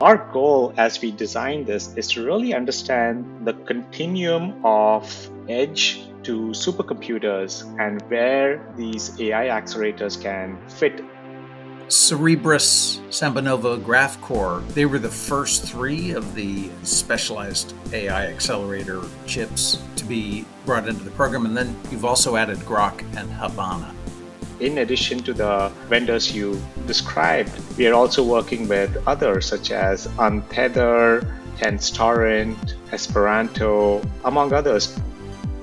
Our goal as we design this is to really understand the continuum of edge to supercomputers and where these AI accelerators can fit Cerebras, SambaNova, GraphCore, they were the first three of the specialized AI accelerator chips to be brought into the program. And then you've also added Groq and Habana. In addition to the vendors you described, we are also working with others such as Untether, Tenstorrent, Esperanto, among others.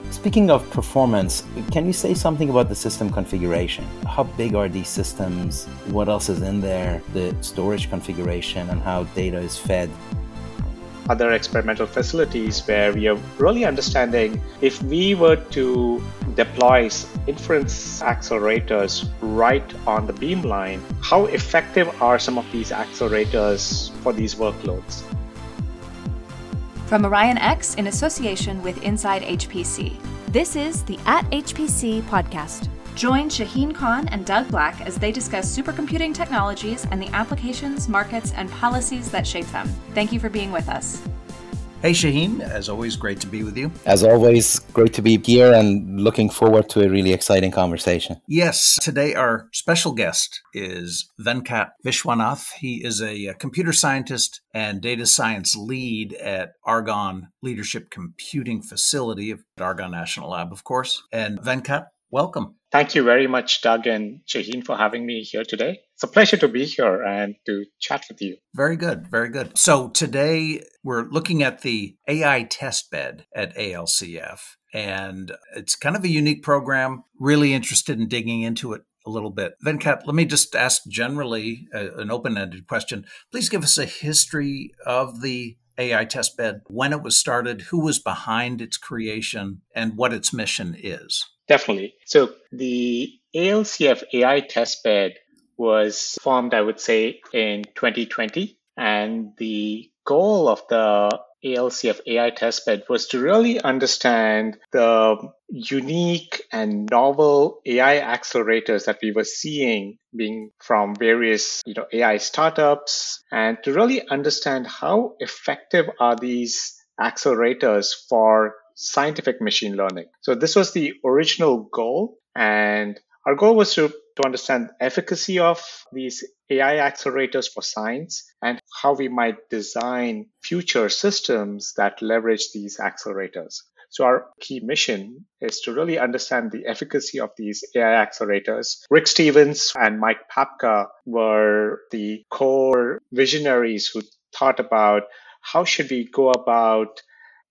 Speaking of performance, can you say something about the system configuration? How big are these systems? What else is in there? The storage configuration and how data is fed? Other experimental facilities where we are really understanding if we were to deploy inference accelerators right on the beamline, how effective are some of these accelerators for these workloads? From OrionX in association with Inside HPC. This is the At HPC podcast. Join Shaheen Khan and Doug Black as they discuss supercomputing technologies and the applications, markets, and policies that shape them. Thank you for being with us. Hey, Shaheen, as always, great to be with you. As always, great to be here and looking forward to a really exciting conversation. Yes, today our special guest is Venkat Vishwanath. He is a computer scientist and data science lead at Argonne Leadership Computing Facility of Argonne National Lab, of course. And Venkat, welcome. Thank you very much, Doug and Shaheen, for having me here today. It's a pleasure to be here and to chat with you. Very good, very good. So today we're looking at the AI test bed at ALCF, and it's kind of a unique program. Really interested in digging into it a little bit. Venkat, let me just ask generally uh, an open ended question. Please give us a history of the AI testbed, when it was started, who was behind its creation, and what its mission is. Definitely. So the ALCF AI testbed was formed, I would say, in 2020. And the goal of the ALCF AI testbed was to really understand the unique and novel AI accelerators that we were seeing being from various you know AI startups and to really understand how effective are these accelerators for scientific machine learning. So this was the original goal. And our goal was to, to understand efficacy of these AI accelerators for science and how we might design future systems that leverage these accelerators. So our key mission is to really understand the efficacy of these AI accelerators. Rick Stevens and Mike Papka were the core visionaries who thought about how should we go about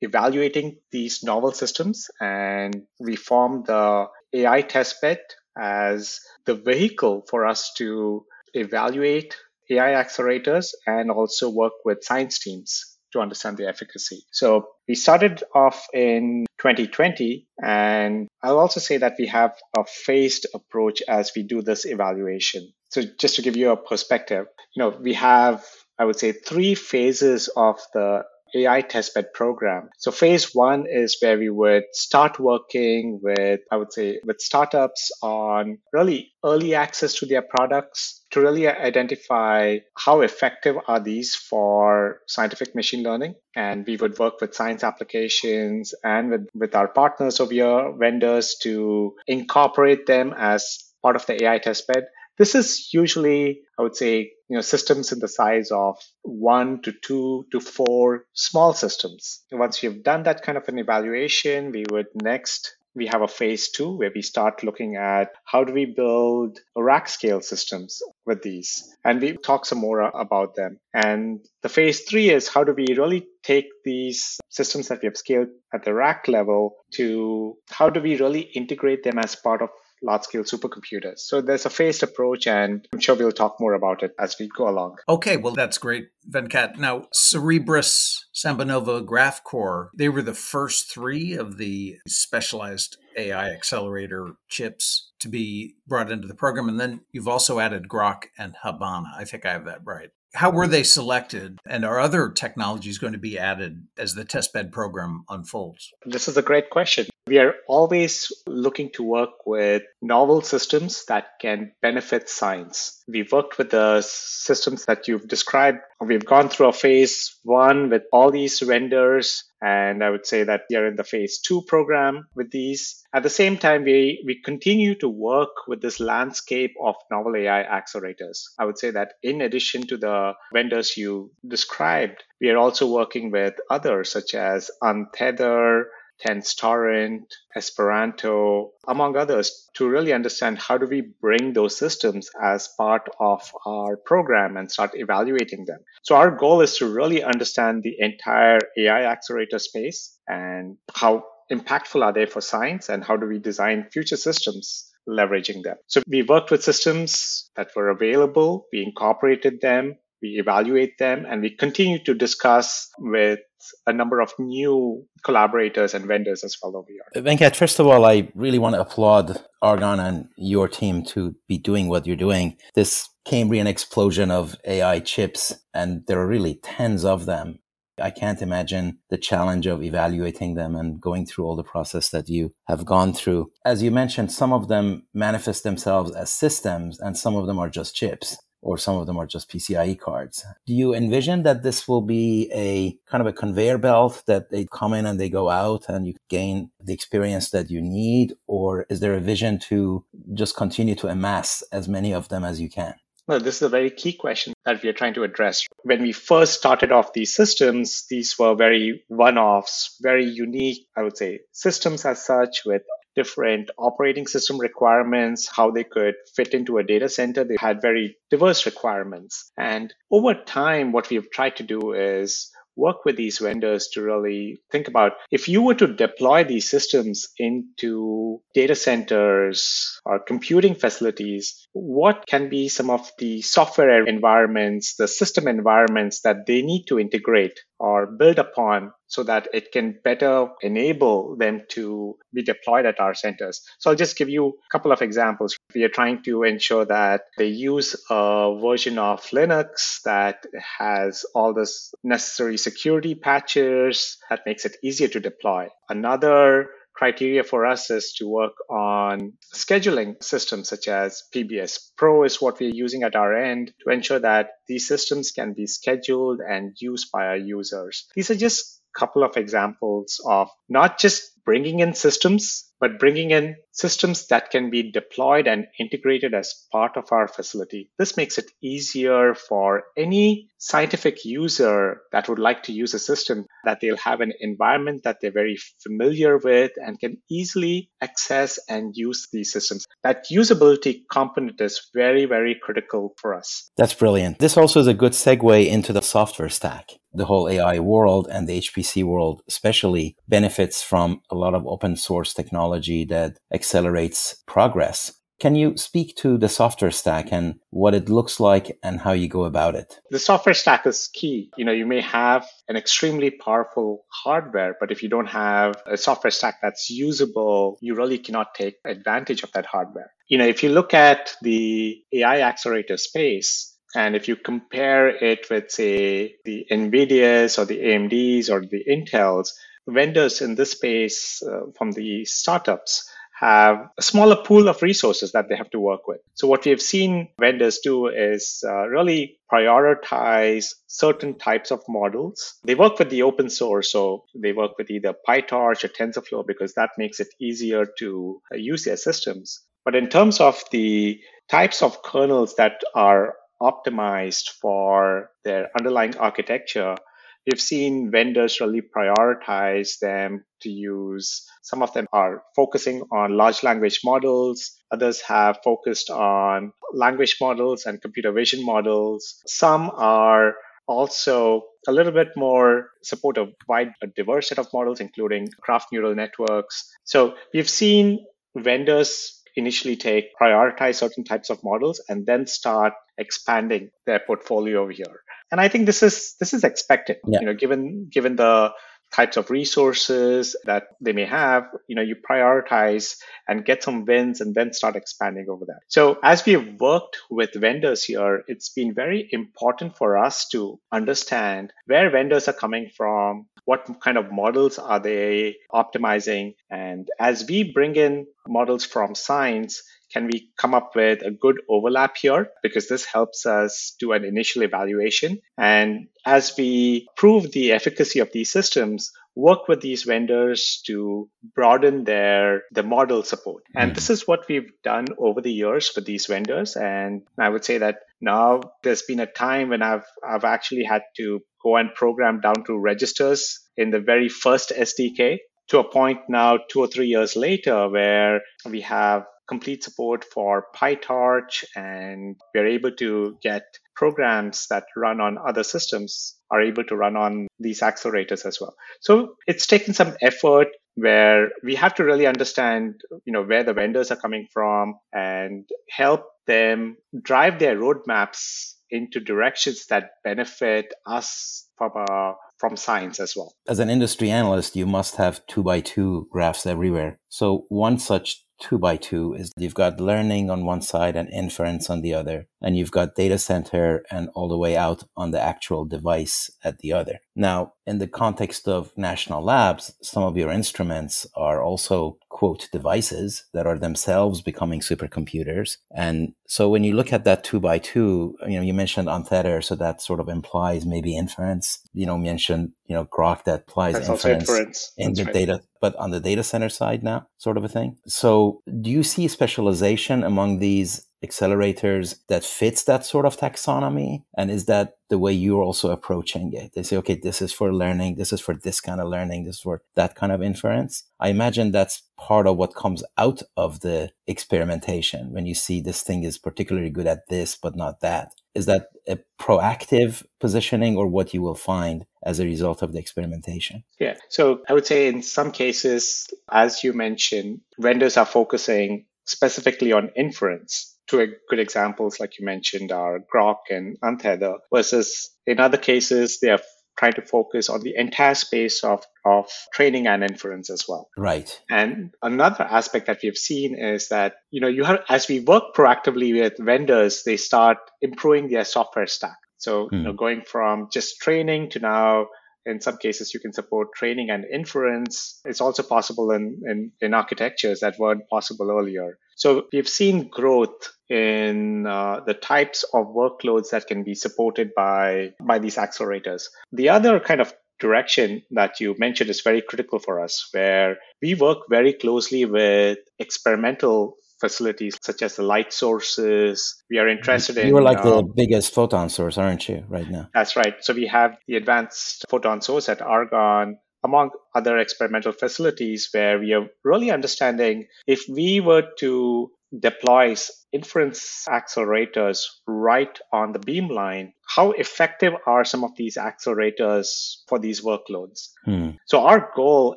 evaluating these novel systems and we formed the AI testbed as the vehicle for us to evaluate AI accelerators and also work with science teams to understand the efficacy. So we started off in 2020 and I'll also say that we have a phased approach as we do this evaluation. So just to give you a perspective, you know, we have I would say three phases of the AI testbed program. So phase one is where we would start working with, I would say, with startups on really early access to their products to really identify how effective are these for scientific machine learning. And we would work with science applications and with, with our partners over here, vendors to incorporate them as part of the AI testbed. This is usually, I would say, you know, systems in the size of one to two to four small systems. Once you've done that kind of an evaluation, we would next we have a phase two where we start looking at how do we build rack scale systems with these and we talk some more about them and the phase three is how do we really take these systems that we have scaled at the rack level to how do we really integrate them as part of large scale supercomputers. So there's a phased approach, and I'm sure we'll talk more about it as we go along. Okay, well, that's great, Venkat. Now, Cerebras, SambaNova, GraphCore, they were the first three of the specialized AI accelerator chips to be brought into the program. And then you've also added Groq and Habana. I think I have that right. How were they selected? And are other technologies going to be added as the testbed program unfolds? This is a great question. We are always looking to work with novel systems that can benefit science. We've worked with the systems that you've described. We've gone through a phase one with all these vendors. And I would say that we are in the phase two program with these. At the same time, we, we continue to work with this landscape of novel AI accelerators. I would say that in addition to the vendors you described, we are also working with others such as Untether, Tenstorrent, Esperanto, among others, to really understand how do we bring those systems as part of our program and start evaluating them. So our goal is to really understand the entire AI accelerator space and how impactful are they for science and how do we design future systems leveraging them. So we worked with systems that were available, we incorporated them, we evaluate them, and we continue to discuss with a number of new collaborators and vendors as well over here. Venkat, first of all, I really want to applaud Argonne and your team to be doing what you're doing. This Cambrian explosion of AI chips, and there are really tens of them. I can't imagine the challenge of evaluating them and going through all the process that you have gone through. As you mentioned, some of them manifest themselves as systems and some of them are just chips or some of them are just PCIe cards. Do you envision that this will be a kind of a conveyor belt that they come in and they go out and you gain the experience that you need? Or is there a vision to just continue to amass as many of them as you can? Well, this is a very key question that we are trying to address. When we first started off these systems, these were very one offs, very unique, I would say, systems as such with different operating system requirements, how they could fit into a data center. They had very diverse requirements. And over time, what we have tried to do is work with these vendors to really think about if you were to deploy these systems into data centers or computing facilities, what can be some of the software environments, the system environments that they need to integrate or build upon so that it can better enable them to be deployed at our centers. So I'll just give you a couple of examples. We are trying to ensure that they use a version of Linux that has all the necessary security patches that makes it easier to deploy. Another criteria for us is to work on scheduling systems such as PBS Pro is what we're using at our end to ensure that these systems can be scheduled and used by our users. These are just a couple of examples of not just bringing in systems, but bringing in systems that can be deployed and integrated as part of our facility. This makes it easier for any scientific user that would like to use a system that they'll have an environment that they're very familiar with and can easily access and use these systems. That usability component is very, very critical for us. That's brilliant. This also is a good segue into the software stack. The whole AI world and the HPC world, especially, benefits from a lot of open source technology that accelerates progress. Can you speak to the software stack and what it looks like and how you go about it? The software stack is key. You know, you may have an extremely powerful hardware, but if you don't have a software stack that's usable, you really cannot take advantage of that hardware. You know, if you look at the AI accelerator space, and if you compare it with, say, the NVIDIAs or the AMDs or the Intels, vendors in this space uh, from the startups have a smaller pool of resources that they have to work with. So what we have seen vendors do is uh, really prioritize certain types of models. They work with the open source, so they work with either PyTorch or TensorFlow because that makes it easier to uh, use their systems. But in terms of the types of kernels that are optimized for their underlying architecture, We've seen vendors really prioritize them to use. Some of them are focusing on large language models. Others have focused on language models and computer vision models. Some are also a little bit more support a wide, a diverse set of models, including graph neural networks. So we've seen vendors initially take prioritize certain types of models and then start expanding their portfolio over here and I think this is this is expected. Yeah. You know, given given the types of resources that they may have, you know, you prioritize and get some wins and then start expanding over that. So as we have worked with vendors here, it's been very important for us to understand where vendors are coming from, what kind of models are they optimizing? And as we bring in models from science, can we come up with a good overlap here? Because this helps us do an initial evaluation. And as we prove the efficacy of these systems, work with these vendors to broaden their the model support. And mm this is what we've done over the years with these vendors. And I would say that now there's been a time when I've I've actually had to go and program down to registers in the very first SDK to a point now two or three years later where we have complete support for PyTorch and we're able to get programs that run on other systems are able to run on these accelerators as well. So it's taken some effort where we have to really understand, you know, where the vendors are coming from and help them drive their roadmaps into directions that benefit us from a from science as well. As an industry analyst, you must have two by two graphs everywhere. So one such two by two is you've got learning on one side and inference on the other, and you've got data center and all the way out on the actual device at the other. Now, in the context of national labs, some of your instruments are also quote devices that are themselves becoming supercomputers. And so when you look at that two by two, you know, you mentioned Untether, so that sort of implies maybe inference. You know, mentioned, you know, Groq that applies That's inference, inference. in That's the right. data, but on the data center side now, sort of a thing. So do you see specialization among these accelerators that fits that sort of taxonomy? And is that the way you're also approaching it? They say, okay, this is for learning. This is for this kind of learning. This is for that kind of inference. I imagine that's part of what comes out of the experimentation when you see this thing is particularly good at this, but not that. Is that a proactive positioning or what you will find as a result of the experimentation? Yeah. So I would say in some cases, as you mentioned, vendors are focusing specifically on inference two good examples, like you mentioned, are Groq and Untether, versus in other cases, they are trying to focus on the entire space of, of training and inference as well. Right. And another aspect that we've seen is that, you know, you have, as we work proactively with vendors, they start improving their software stack. So, you know, hmm. going from just training to now in some cases you can support training and inference it's also possible in, in, in architectures that weren't possible earlier so we've seen growth in uh, the types of workloads that can be supported by by these accelerators the other kind of direction that you mentioned is very critical for us where we work very closely with experimental facilities such as the light sources. We are interested in. You are like uh, the biggest photon source, aren't you, right now? That's right. So we have the advanced photon source at Argonne, among other experimental facilities, where we are really understanding if we were to deploys inference accelerators right on the beamline, how effective are some of these accelerators for these workloads? Hmm. So our goal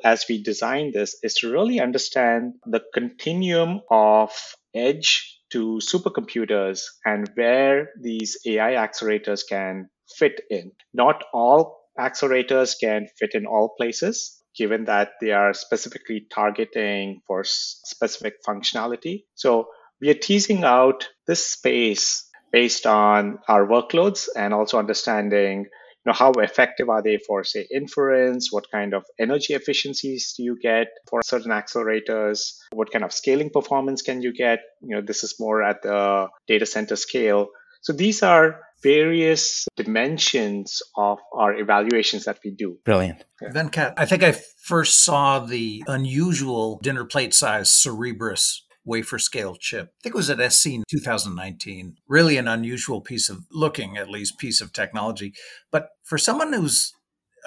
as we design this is to really understand the continuum of edge to supercomputers and where these AI accelerators can fit in. Not all accelerators can fit in all places given that they are specifically targeting for specific functionality. So we are teasing out this space based on our workloads and also understanding you know how effective are they for say inference what kind of energy efficiencies do you get for certain accelerators what kind of scaling performance can you get you know this is more at the data center scale so these are various dimensions of our evaluations that we do. Brilliant. Yeah. Venkat, I think I first saw the unusual dinner plate size Cerebras wafer scale chip. I think it was at SC in 2019. Really an unusual piece of looking, at least, piece of technology. But for someone who's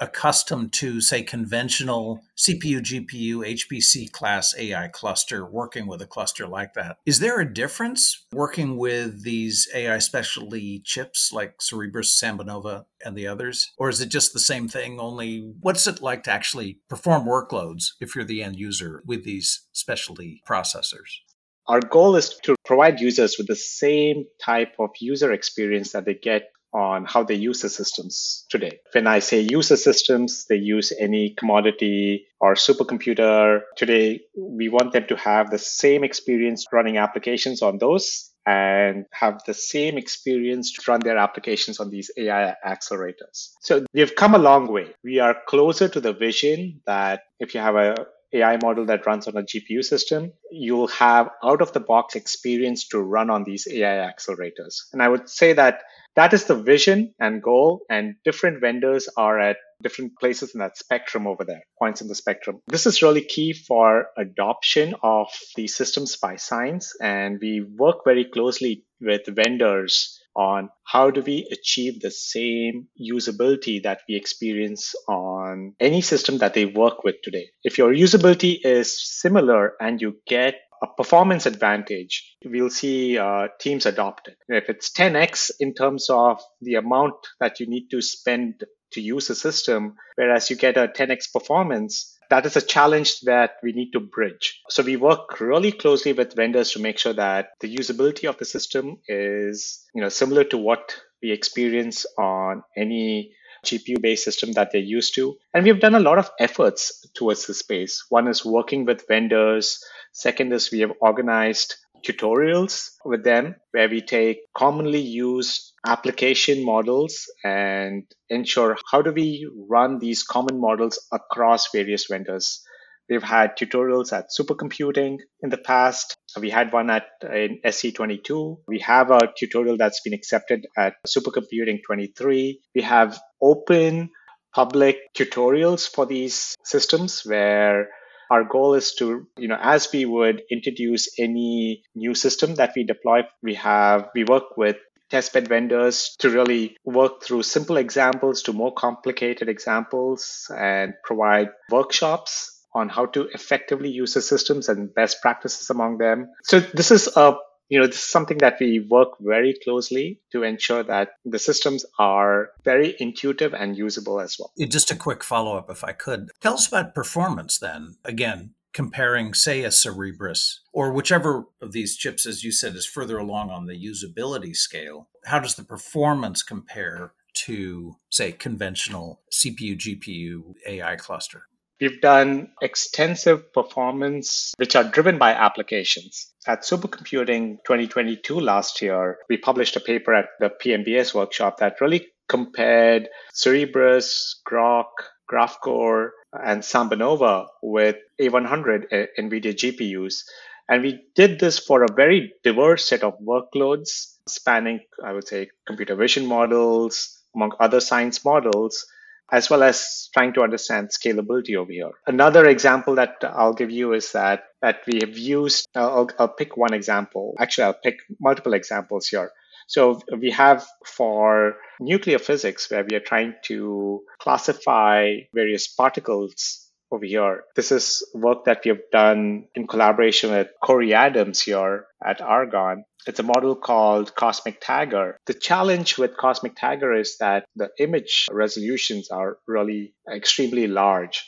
accustomed to, say, conventional CPU, GPU, HPC class AI cluster, working with a cluster like that. Is there a difference working with these AI specialty chips like Cerebras, Sambanova, and the others? Or is it just the same thing, only what's it like to actually perform workloads if you're the end user with these specialty processors? Our goal is to provide users with the same type of user experience that they get on how they use the systems today. When I say user systems, they use any commodity or supercomputer. Today, we want them to have the same experience running applications on those and have the same experience to run their applications on these AI accelerators. So we've come a long way. We are closer to the vision that if you have a AI model that runs on a GPU system, you'll have out of the box experience to run on these AI accelerators. And I would say that that is the vision and goal, and different vendors are at different places in that spectrum over there, points in the spectrum. This is really key for adoption of these systems by science, and we work very closely with vendors on how do we achieve the same usability that we experience on any system that they work with today. If your usability is similar and you get a performance advantage, we'll see uh, teams adopt it. If it's 10x in terms of the amount that you need to spend to use a system, whereas you get a 10x performance, that is a challenge that we need to bridge. So we work really closely with vendors to make sure that the usability of the system is, you know, similar to what we experience on any GPU based system that they're used to. And we've done a lot of efforts towards the space. One is working with vendors. Second is we have organized tutorials with them where we take commonly used application models and ensure how do we run these common models across various vendors. We've had tutorials at supercomputing in the past. We had one at in SC22. We have a tutorial that's been accepted at supercomputing 23. We have open public tutorials for these systems where our goal is to you know as we would introduce any new system that we deploy we have we work with testbed vendors to really work through simple examples to more complicated examples and provide workshops on how to effectively use the systems and best practices among them. So this is a you know, this is something that we work very closely to ensure that the systems are very intuitive and usable as well. Just a quick follow up, if I could. Tell us about performance then. Again, comparing, say, a Cerebras or whichever of these chips, as you said, is further along on the usability scale. How does the performance compare to, say, conventional CPU, GPU, AI cluster? We've done extensive performance, which are driven by applications. At Supercomputing 2022 last year, we published a paper at the PMBS workshop that really compared Cerebras, Groq, GraphCore, and SambaNova with A100 eh, NVIDIA GPUs. And we did this for a very diverse set of workloads spanning, I would say, computer vision models, among other science models, as well as trying to understand scalability over here. Another example that I'll give you is that that we have used. I'll, I'll pick one example. Actually, I'll pick multiple examples here. So we have for nuclear physics, where we are trying to classify various particles over here. This is work that we have done in collaboration with Corey Adams here at Argonne. It's a model called Cosmic Tagger. The challenge with Cosmic Tagger is that the image resolutions are really extremely large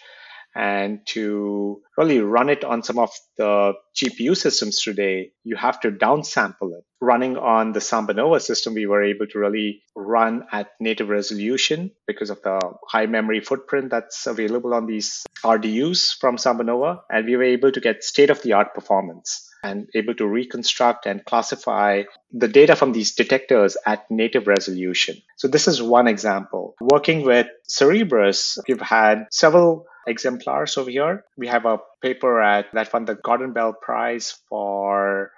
and to really run it on some of the GPU systems today, you have to downsample it. Running on the SambaNova system, we were able to really run at native resolution because of the high memory footprint that's available on these RDUs from SambaNova. And we were able to get state of the art performance and able to reconstruct and classify the data from these detectors at native resolution. So this is one example. Working with Cerebras, we've had several exemplars over here. We have a paper at that won the Gordon Bell Prize for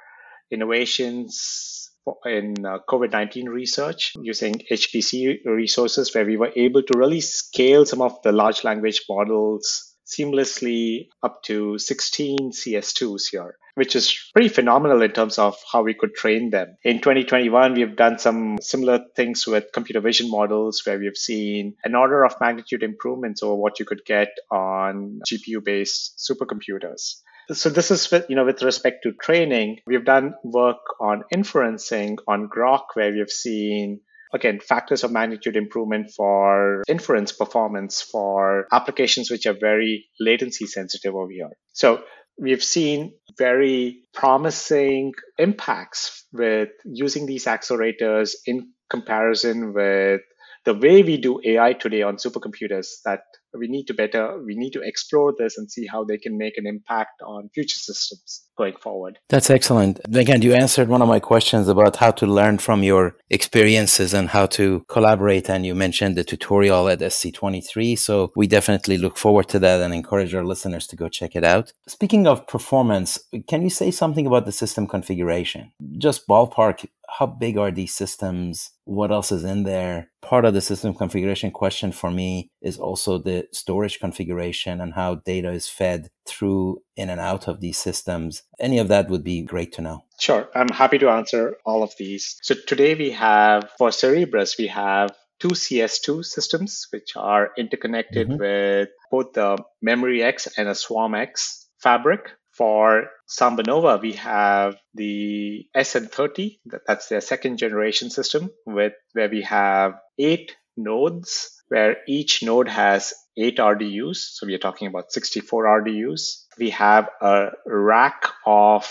innovations in uh, COVID 19 research using HPC resources, where we were able to really scale some of the large language models seamlessly up to 16 CS2s here which is pretty phenomenal in terms of how we could train them. In 2021, we've done some similar things with computer vision models where we've seen an order of magnitude improvements over what you could get on GPU based supercomputers. So this is with, you know, with respect to training, we've done work on inferencing on Groq where we've seen again factors of magnitude improvement for inference performance for applications which are very latency sensitive over here so we've seen very promising impacts with using these accelerators in comparison with the way we do AI today on supercomputers that we need to better, we need to explore this and see how they can make an impact on future systems going forward. That's excellent. Again, you answered one of my questions about how to learn from your experiences and how to collaborate. And you mentioned the tutorial at SC23. So we definitely look forward to that and encourage our listeners to go check it out. Speaking of performance, can you say something about the system configuration? Just ballpark how big are these systems? What else is in there? Part of the system configuration question for me is also the storage configuration and how data is fed through in and out of these systems. Any of that would be great to know. Sure. I'm happy to answer all of these. So today we have, for Cerebras, we have two CS2 systems, which are interconnected mm-hmm. with both the MemoryX and a SwarmX fabric. For SambaNova, we have the SN30, that's their second generation system, with where we have eight nodes, where each node has eight RDUs. So we are talking about 64 RDUs. We have a rack of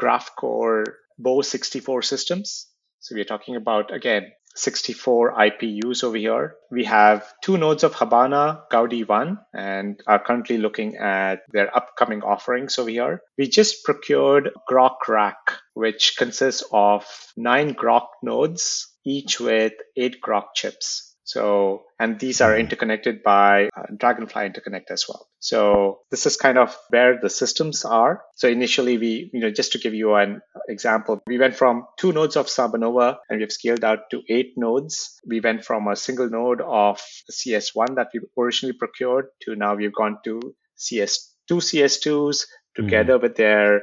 GraphCore Bo64 systems. So we are talking about, again, 64 IPUs over here. We have two nodes of Habana Gaudi 1 and are currently looking at their upcoming offerings over here. We just procured Groq Rack, which consists of nine Groq nodes, each with eight Groq chips. So, and these are interconnected by uh, Dragonfly Interconnect as well. So this is kind of where the systems are. So initially we, you know, just to give you an example, we went from two nodes of SambaNova and we've scaled out to eight nodes. We went from a single node of CS1 that we originally procured to now we've gone to CS, two CS2s together mm-hmm. with their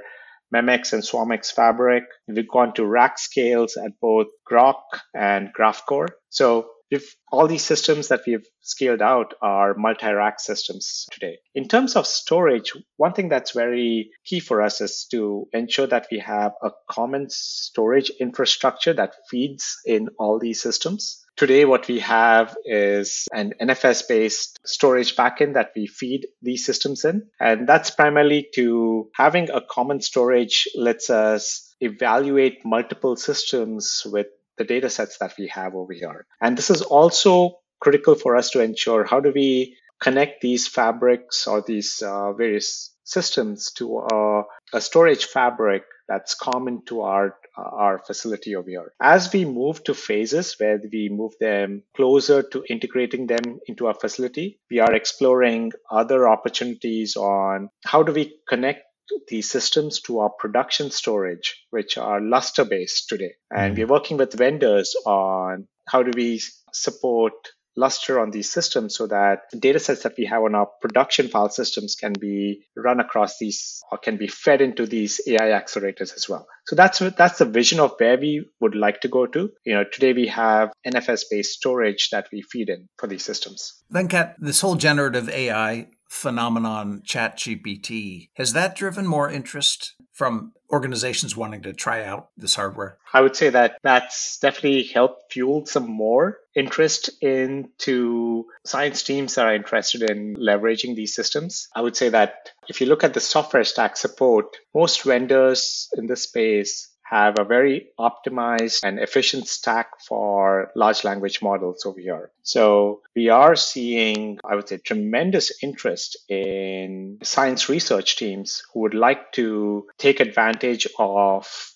Memex and SwarmX fabric. We've gone to rack scales at both Groq and GraphCore. So if all these systems that we've scaled out are multi-rack systems today. In terms of storage, one thing that's very key for us is to ensure that we have a common storage infrastructure that feeds in all these systems. Today, what we have is an NFS based storage backend that we feed these systems in. And that's primarily to having a common storage lets us evaluate multiple systems with the data sets that we have over here. And this is also critical for us to ensure how do we connect these fabrics or these uh, various systems to a, a, storage fabric that's common to our uh, our facility over here. As we move to phases where we move them closer to integrating them into our facility, we are exploring other opportunities on how do we connect these systems to our production storage, which are Lustre based today. And we're mm. working with vendors on how do we support Lustre on these systems so that data sets that we have on our production file systems can be run across these or can be fed into these AI accelerators as well. So that's that's the vision of where we would like to go to. You know, today we have NFS based storage that we feed in for these systems. Venkat, this whole generative AI phenomenon, ChatGPT, has that driven more interest from organizations wanting to try out this hardware? I would say that that's definitely helped fuel some more interest into science teams that are interested in leveraging these systems. I would say that if you look at the software stack support, most vendors in this space have a very optimized and efficient stack for large language models over here. So we are seeing, I would say, tremendous interest in science research teams who would like to take advantage of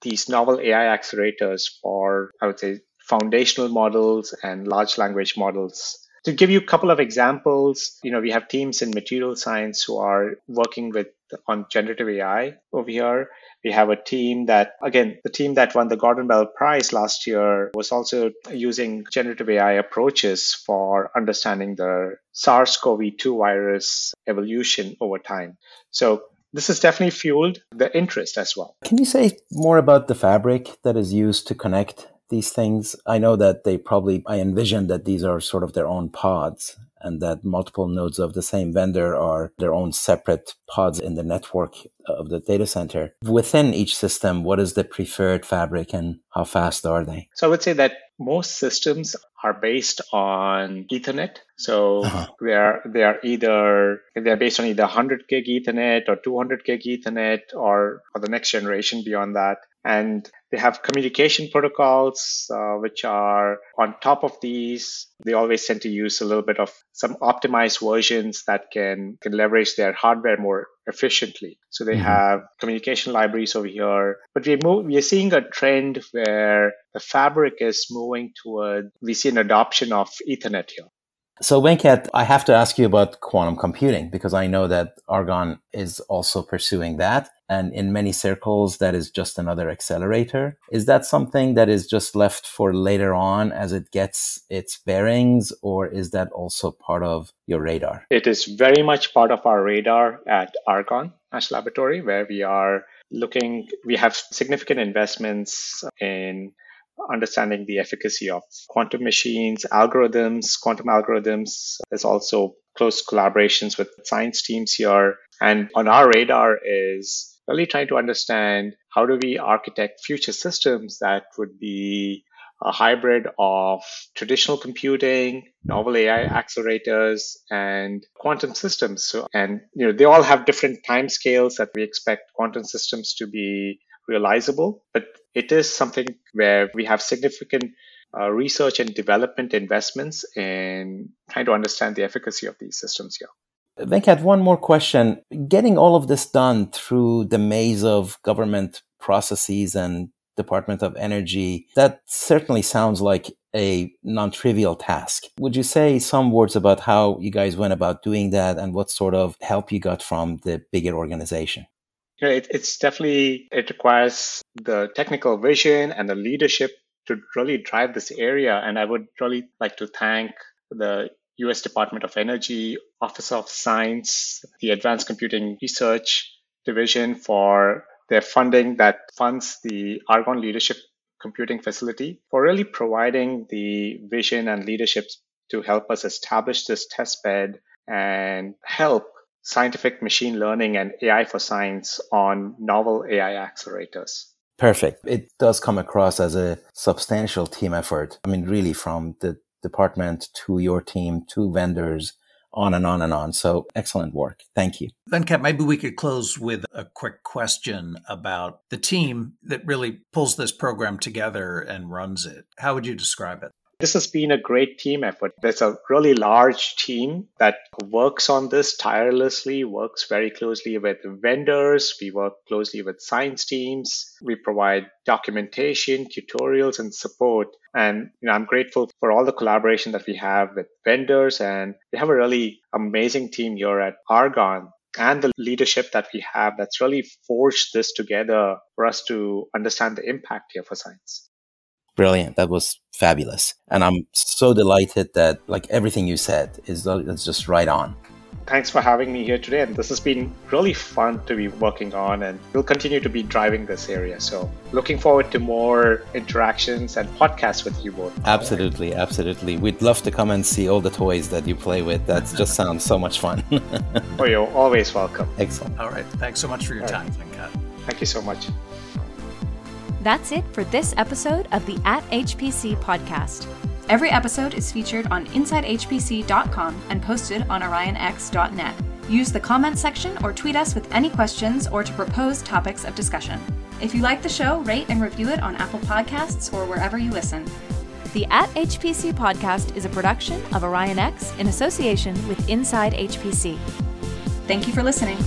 these novel AI accelerators for, I would say, foundational models and large language models to give you a couple of examples, you know, we have teams in material science who are working with on generative AI over here. We have a team that, again, the team that won the Gordon Bell Prize last year was also using generative AI approaches for understanding the SARS CoV 2 virus evolution over time. So this has definitely fueled the interest as well. Can you say more about the fabric that is used to connect these things? I know that they probably, I envision that these are sort of their own pods and that multiple nodes of the same vendor are their own separate pods in the network of the data center. Within each system, what is the preferred fabric and how fast are they? So I would say that most systems are based on Ethernet. So uh-huh. they are they are either they're based on either 100 gig Ethernet or 200 gig Ethernet or, or the next generation beyond that. And They have communication protocols, uh, which are on top of these. They always tend to use a little bit of some optimized versions that can, can leverage their hardware more efficiently. So they mm-hmm. have communication libraries over here, but we move, we are seeing a trend where the fabric is moving toward, we see an adoption of Ethernet here. So, Venkat, I have to ask you about quantum computing because I know that Argonne is also pursuing that. And in many circles, that is just another accelerator. Is that something that is just left for later on as it gets its bearings, or is that also part of your radar? It is very much part of our radar at Argonne National Laboratory, where we are looking, we have significant investments in understanding the efficacy of quantum machines, algorithms, quantum algorithms. There's also close collaborations with science teams here. And on our radar is really trying to understand how do we architect future systems that would be a hybrid of traditional computing, novel AI accelerators, and quantum systems. So, and you know, they all have different time scales that we expect quantum systems to be realizable, but it is something where we have significant uh, research and development investments in trying to understand the efficacy of these systems here. Venkat, one more question. Getting all of this done through the maze of government processes and Department of Energy, that certainly sounds like a non trivial task. Would you say some words about how you guys went about doing that and what sort of help you got from the bigger organization? you know, it, it's definitely it requires the technical vision and the leadership to really drive this area. And I would really like to thank the U.S. Department of Energy, Office of Science, the Advanced Computing Research Division for their funding that funds the Argonne Leadership Computing Facility for really providing the vision and leadership to help us establish this test bed and help scientific machine learning and AI for science on novel AI accelerators. Perfect. It does come across as a substantial team effort. I mean, really, from the department to your team to vendors, on and on and on. So excellent work. Thank you. Venkat, maybe we could close with a quick question about the team that really pulls this program together and runs it. How would you describe it? This has been a great team effort. There's a really large team that works on this tirelessly, works very closely with vendors. We work closely with science teams. We provide documentation, tutorials, and support. And you know, I'm grateful for all the collaboration that we have with vendors. And we have a really amazing team here at Argonne and the leadership that we have that's really forged this together for us to understand the impact here for science. Brilliant. That was fabulous. And I'm so delighted that like everything you said is, is just right on. Thanks for having me here today. And this has been really fun to be working on, and we'll continue to be driving this area. So, looking forward to more interactions and podcasts with you both. Absolutely, absolutely. We'd love to come and see all the toys that you play with. That just sounds so much fun. oh, you're always welcome. Excellent. All right. Thanks so much for your all time, right. Thank you so much. That's it for this episode of the At HPC podcast. Every episode is featured on InsideHPC.com and posted on OrionX.net. Use the comment section or tweet us with any questions or to propose topics of discussion. If you like the show, rate and review it on Apple Podcasts or wherever you listen. The At HPC podcast is a production of OrionX in association with Inside HPC. Thank you for listening.